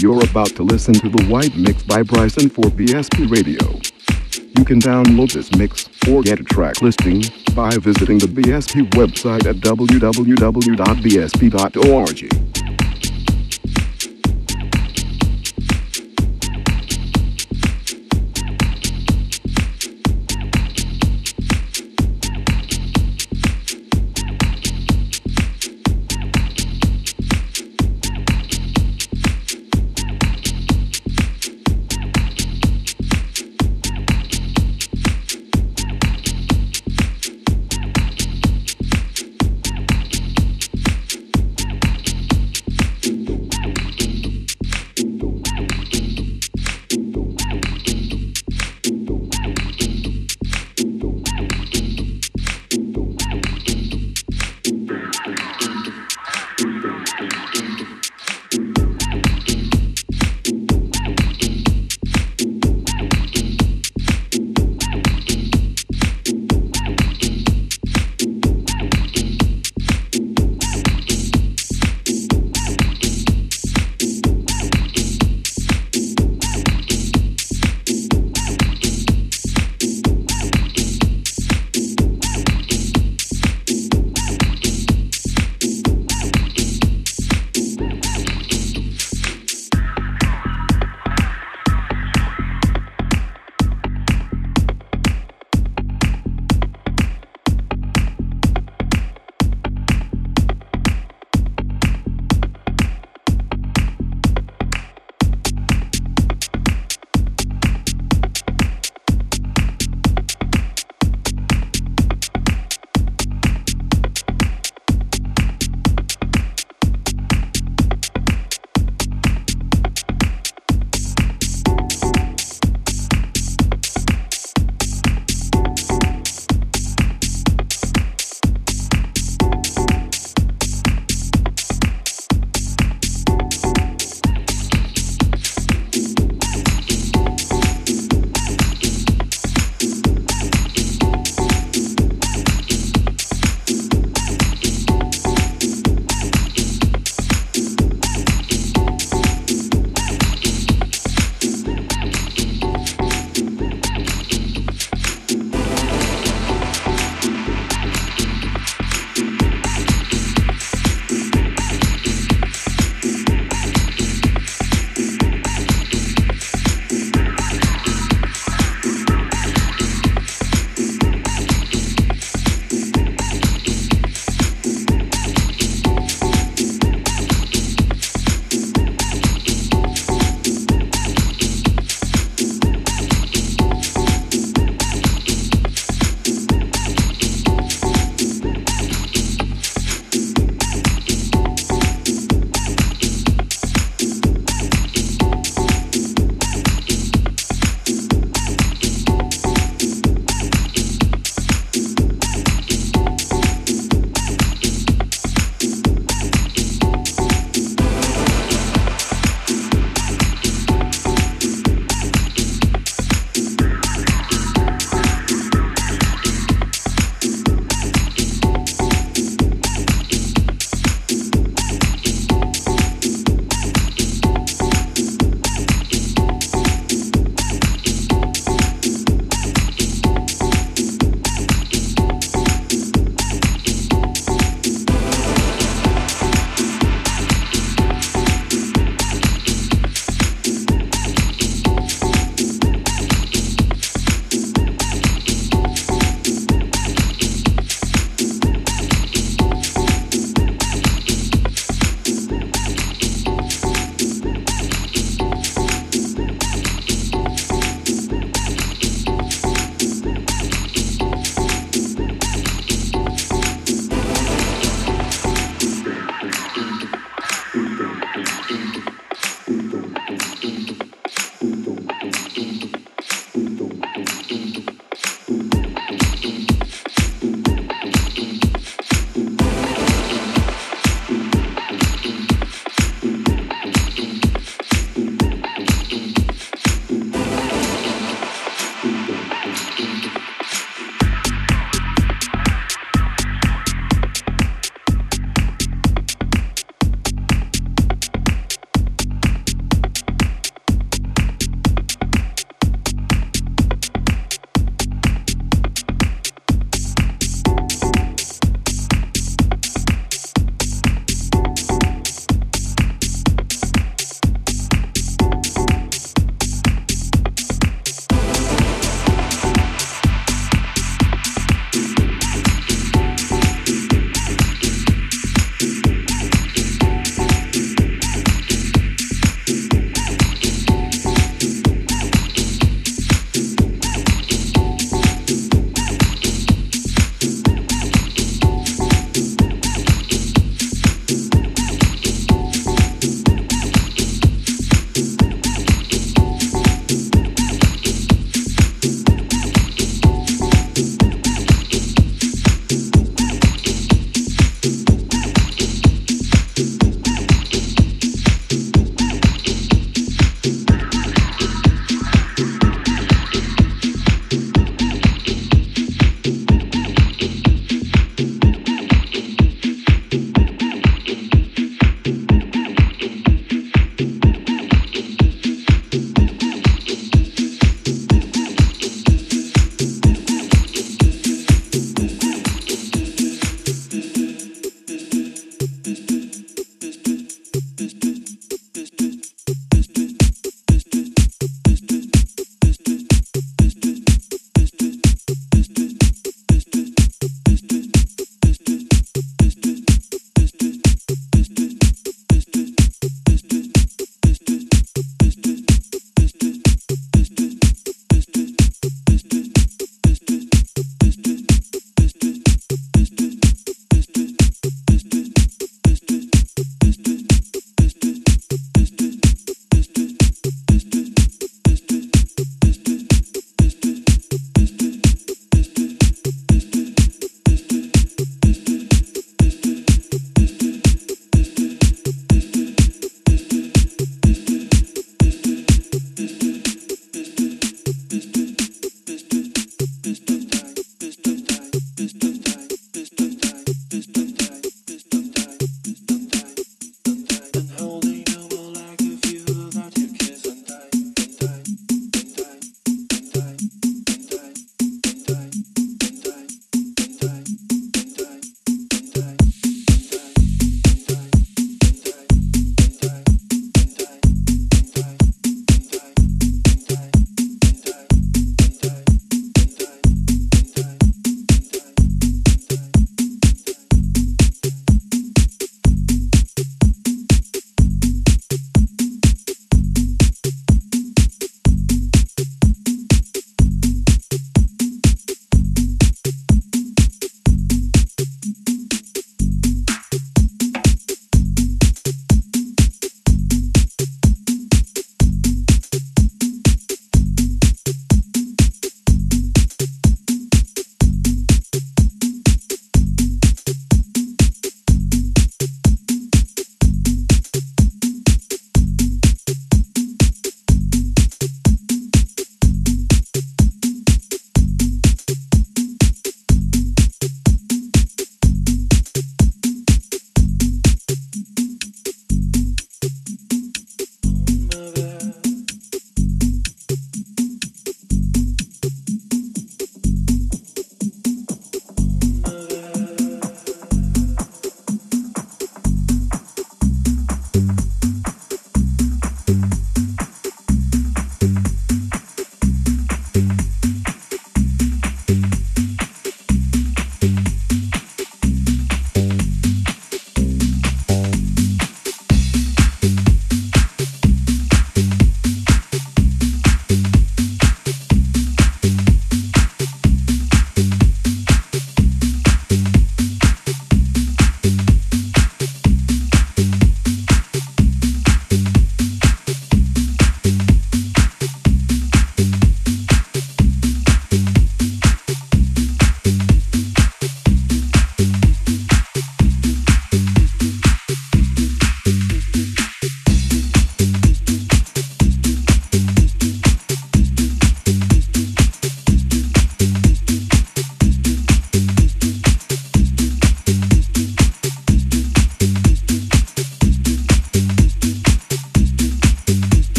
You're about to listen to the White Mix by Bryson for BSP Radio. You can download this mix or get a track listing by visiting the BSP website at www.bsp.org.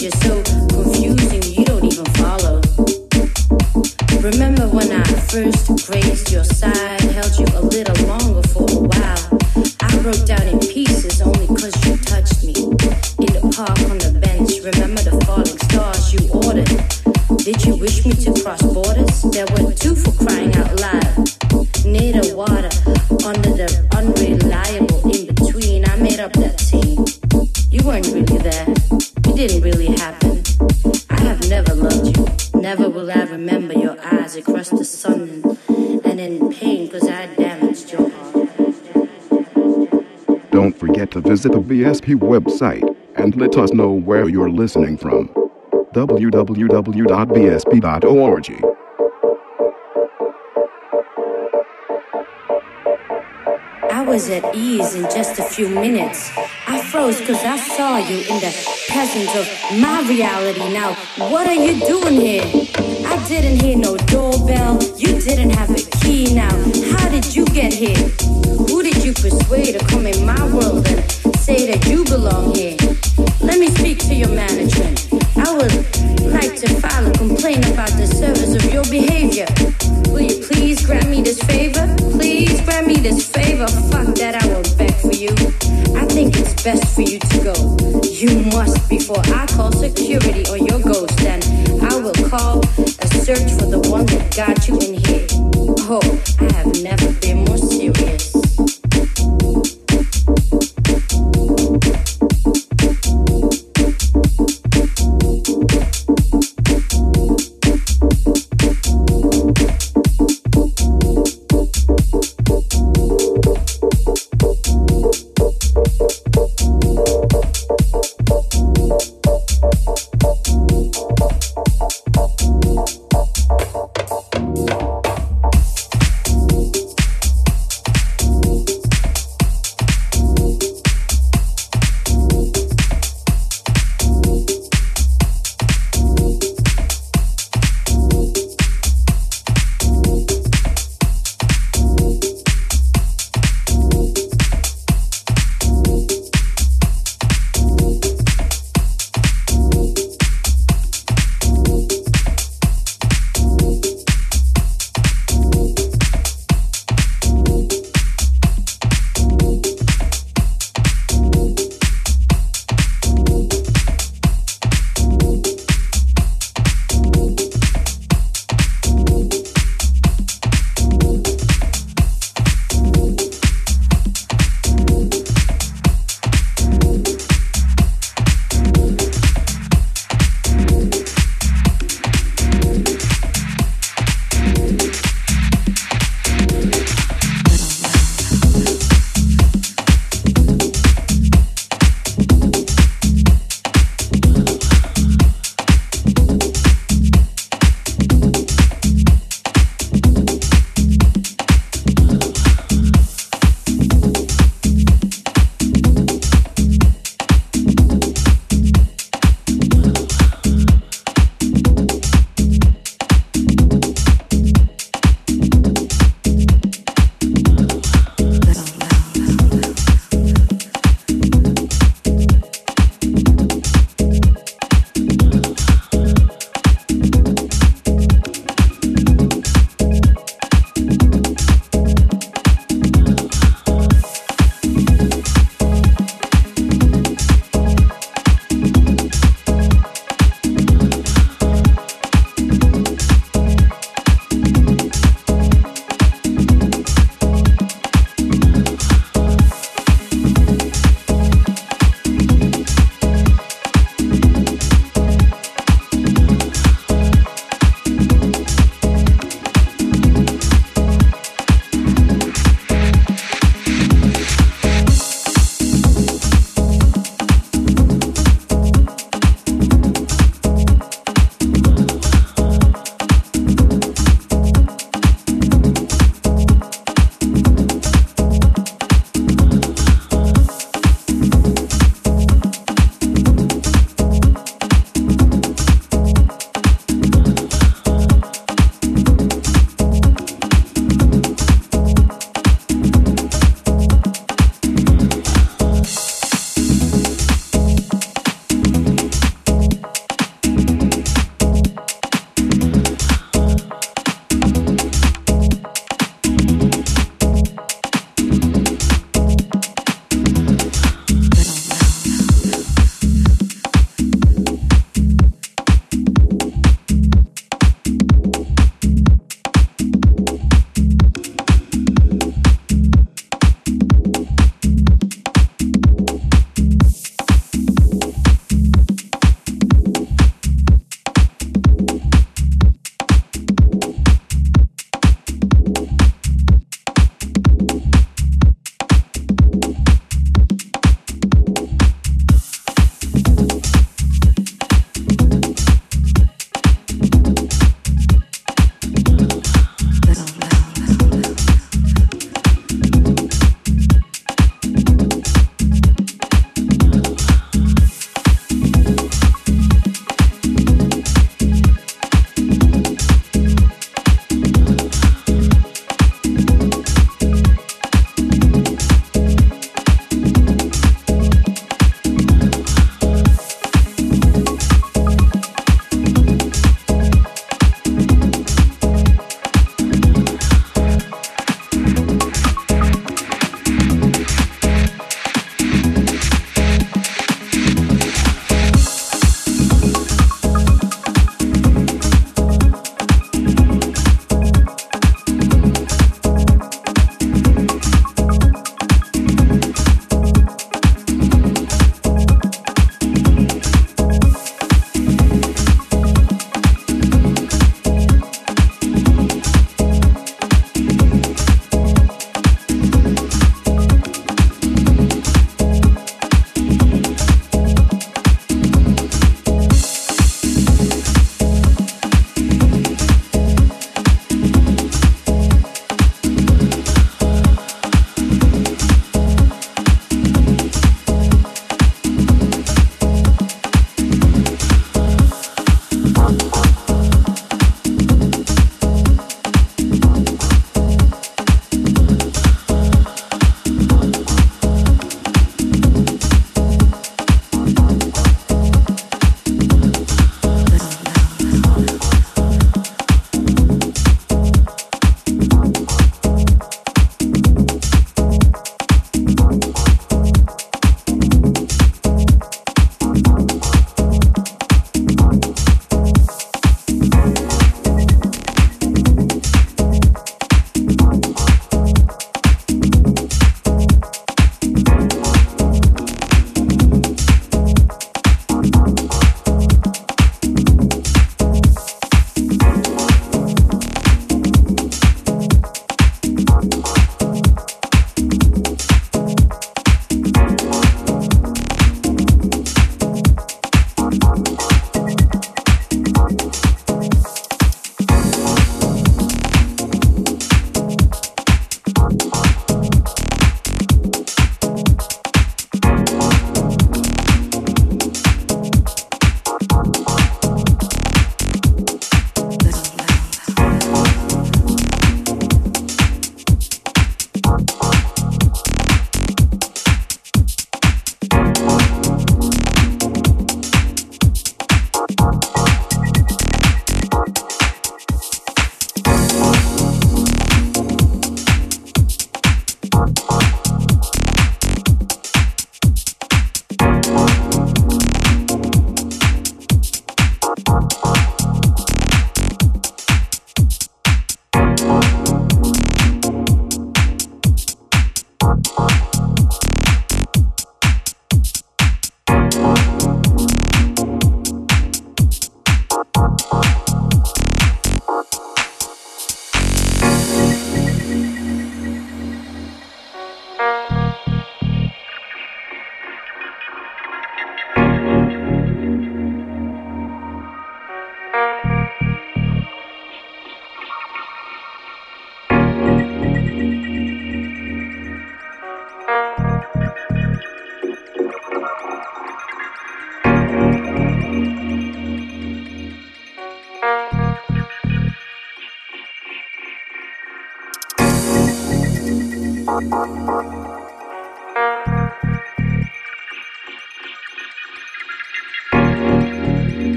just so BSP website and let us know where you're listening from. www.bsp.org. I was at ease in just a few minutes. I froze because I saw you in the presence of my reality. Now, what are you doing here? I didn't hear no doorbell. You didn't have a key. Now, how did you get here? Who did you persuade to come in my world and say that you belong here. Let me speak to your management. I would like to file a complaint about the service of your behavior. Will you please grant me this favor? Please grant me this favor. Fuck that, I won't beg for you. I think it's best for you to go. You must before I call security or your ghost, and I will call a search for the one that got you in here. Oh, I have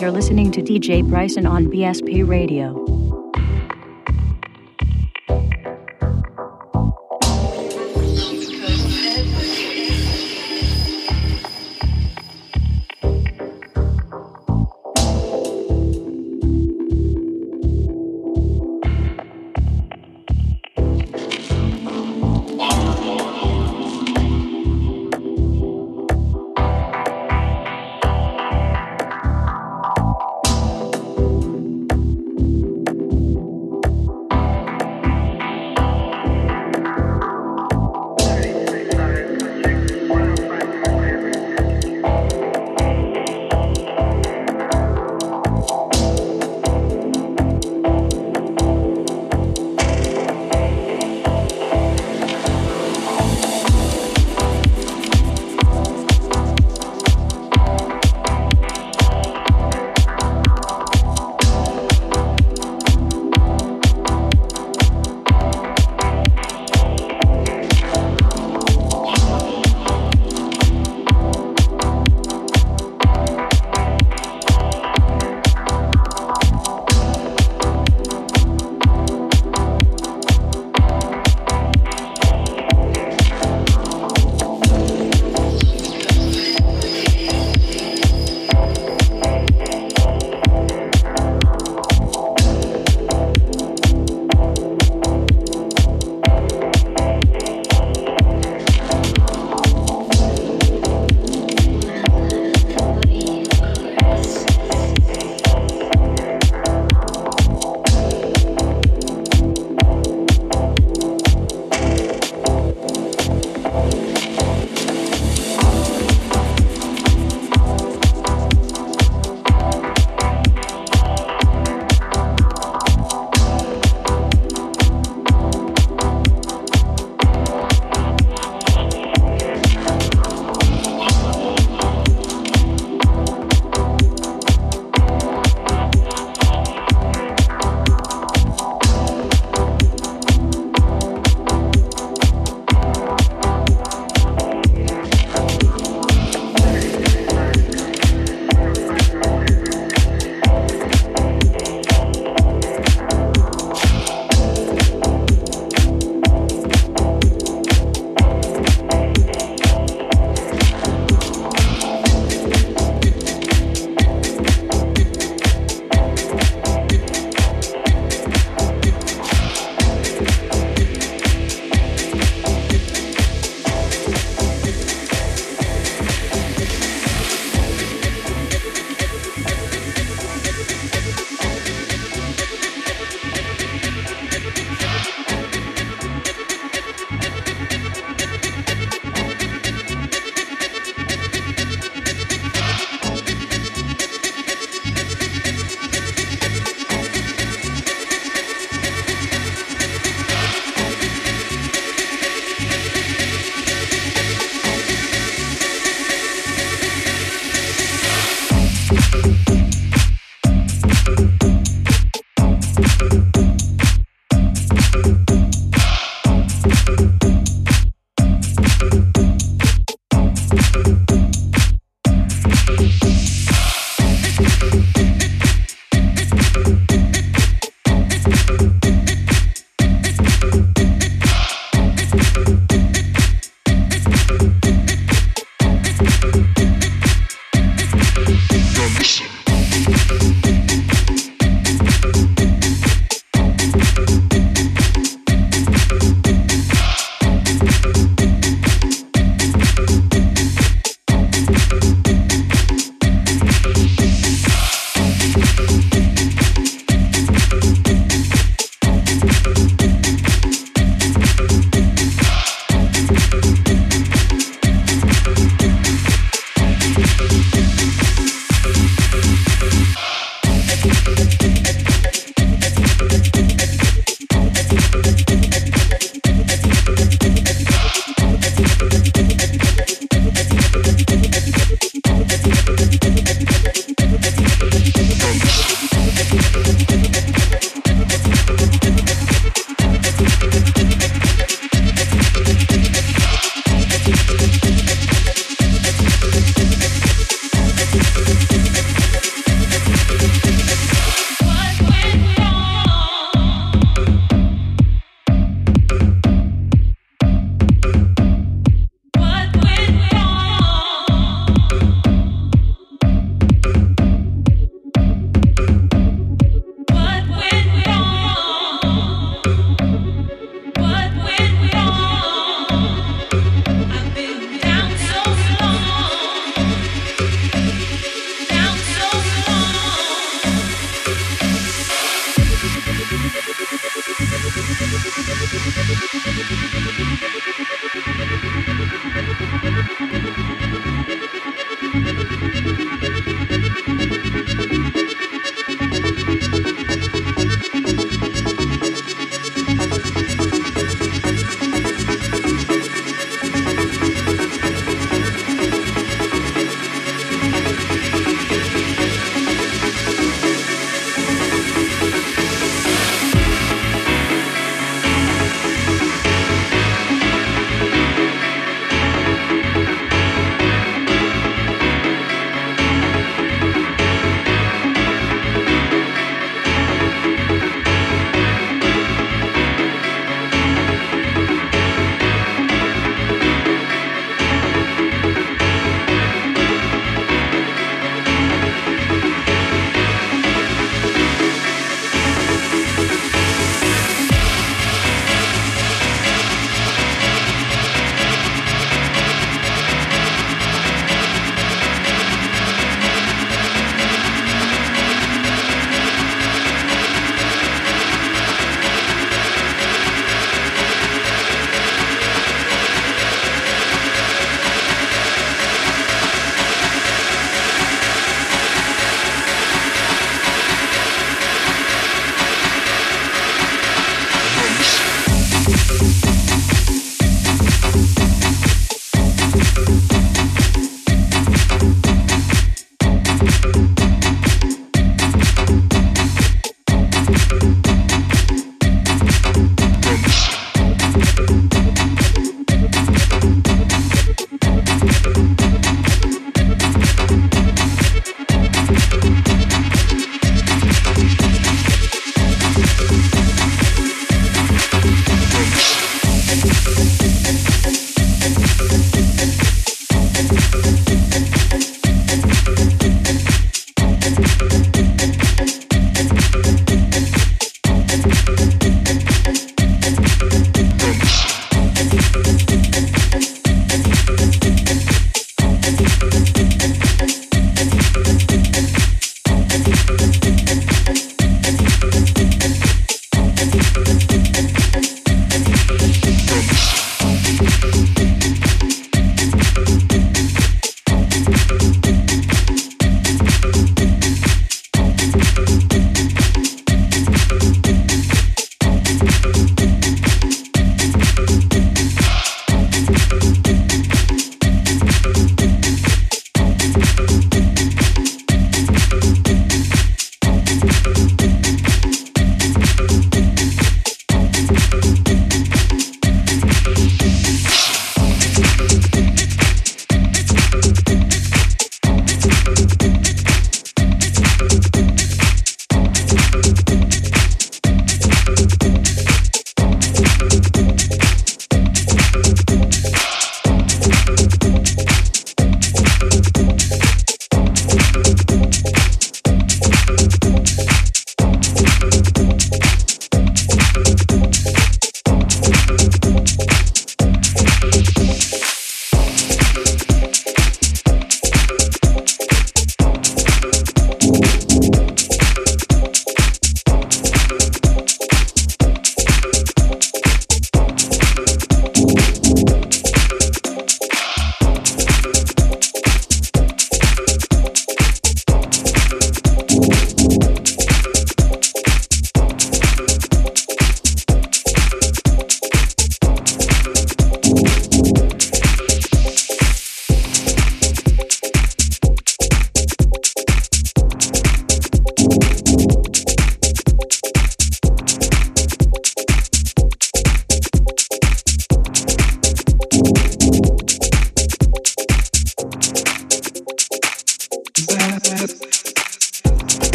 You're listening to DJ Bryson on BSP Radio.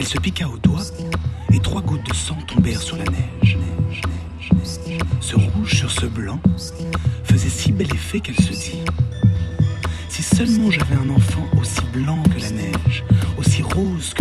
Elle se piqua au doigt et trois gouttes de sang tombèrent sur la neige. Ce rouge sur ce blanc faisait si bel effet qu'elle se dit Si seulement j'avais un enfant aussi blanc que la neige, aussi rose que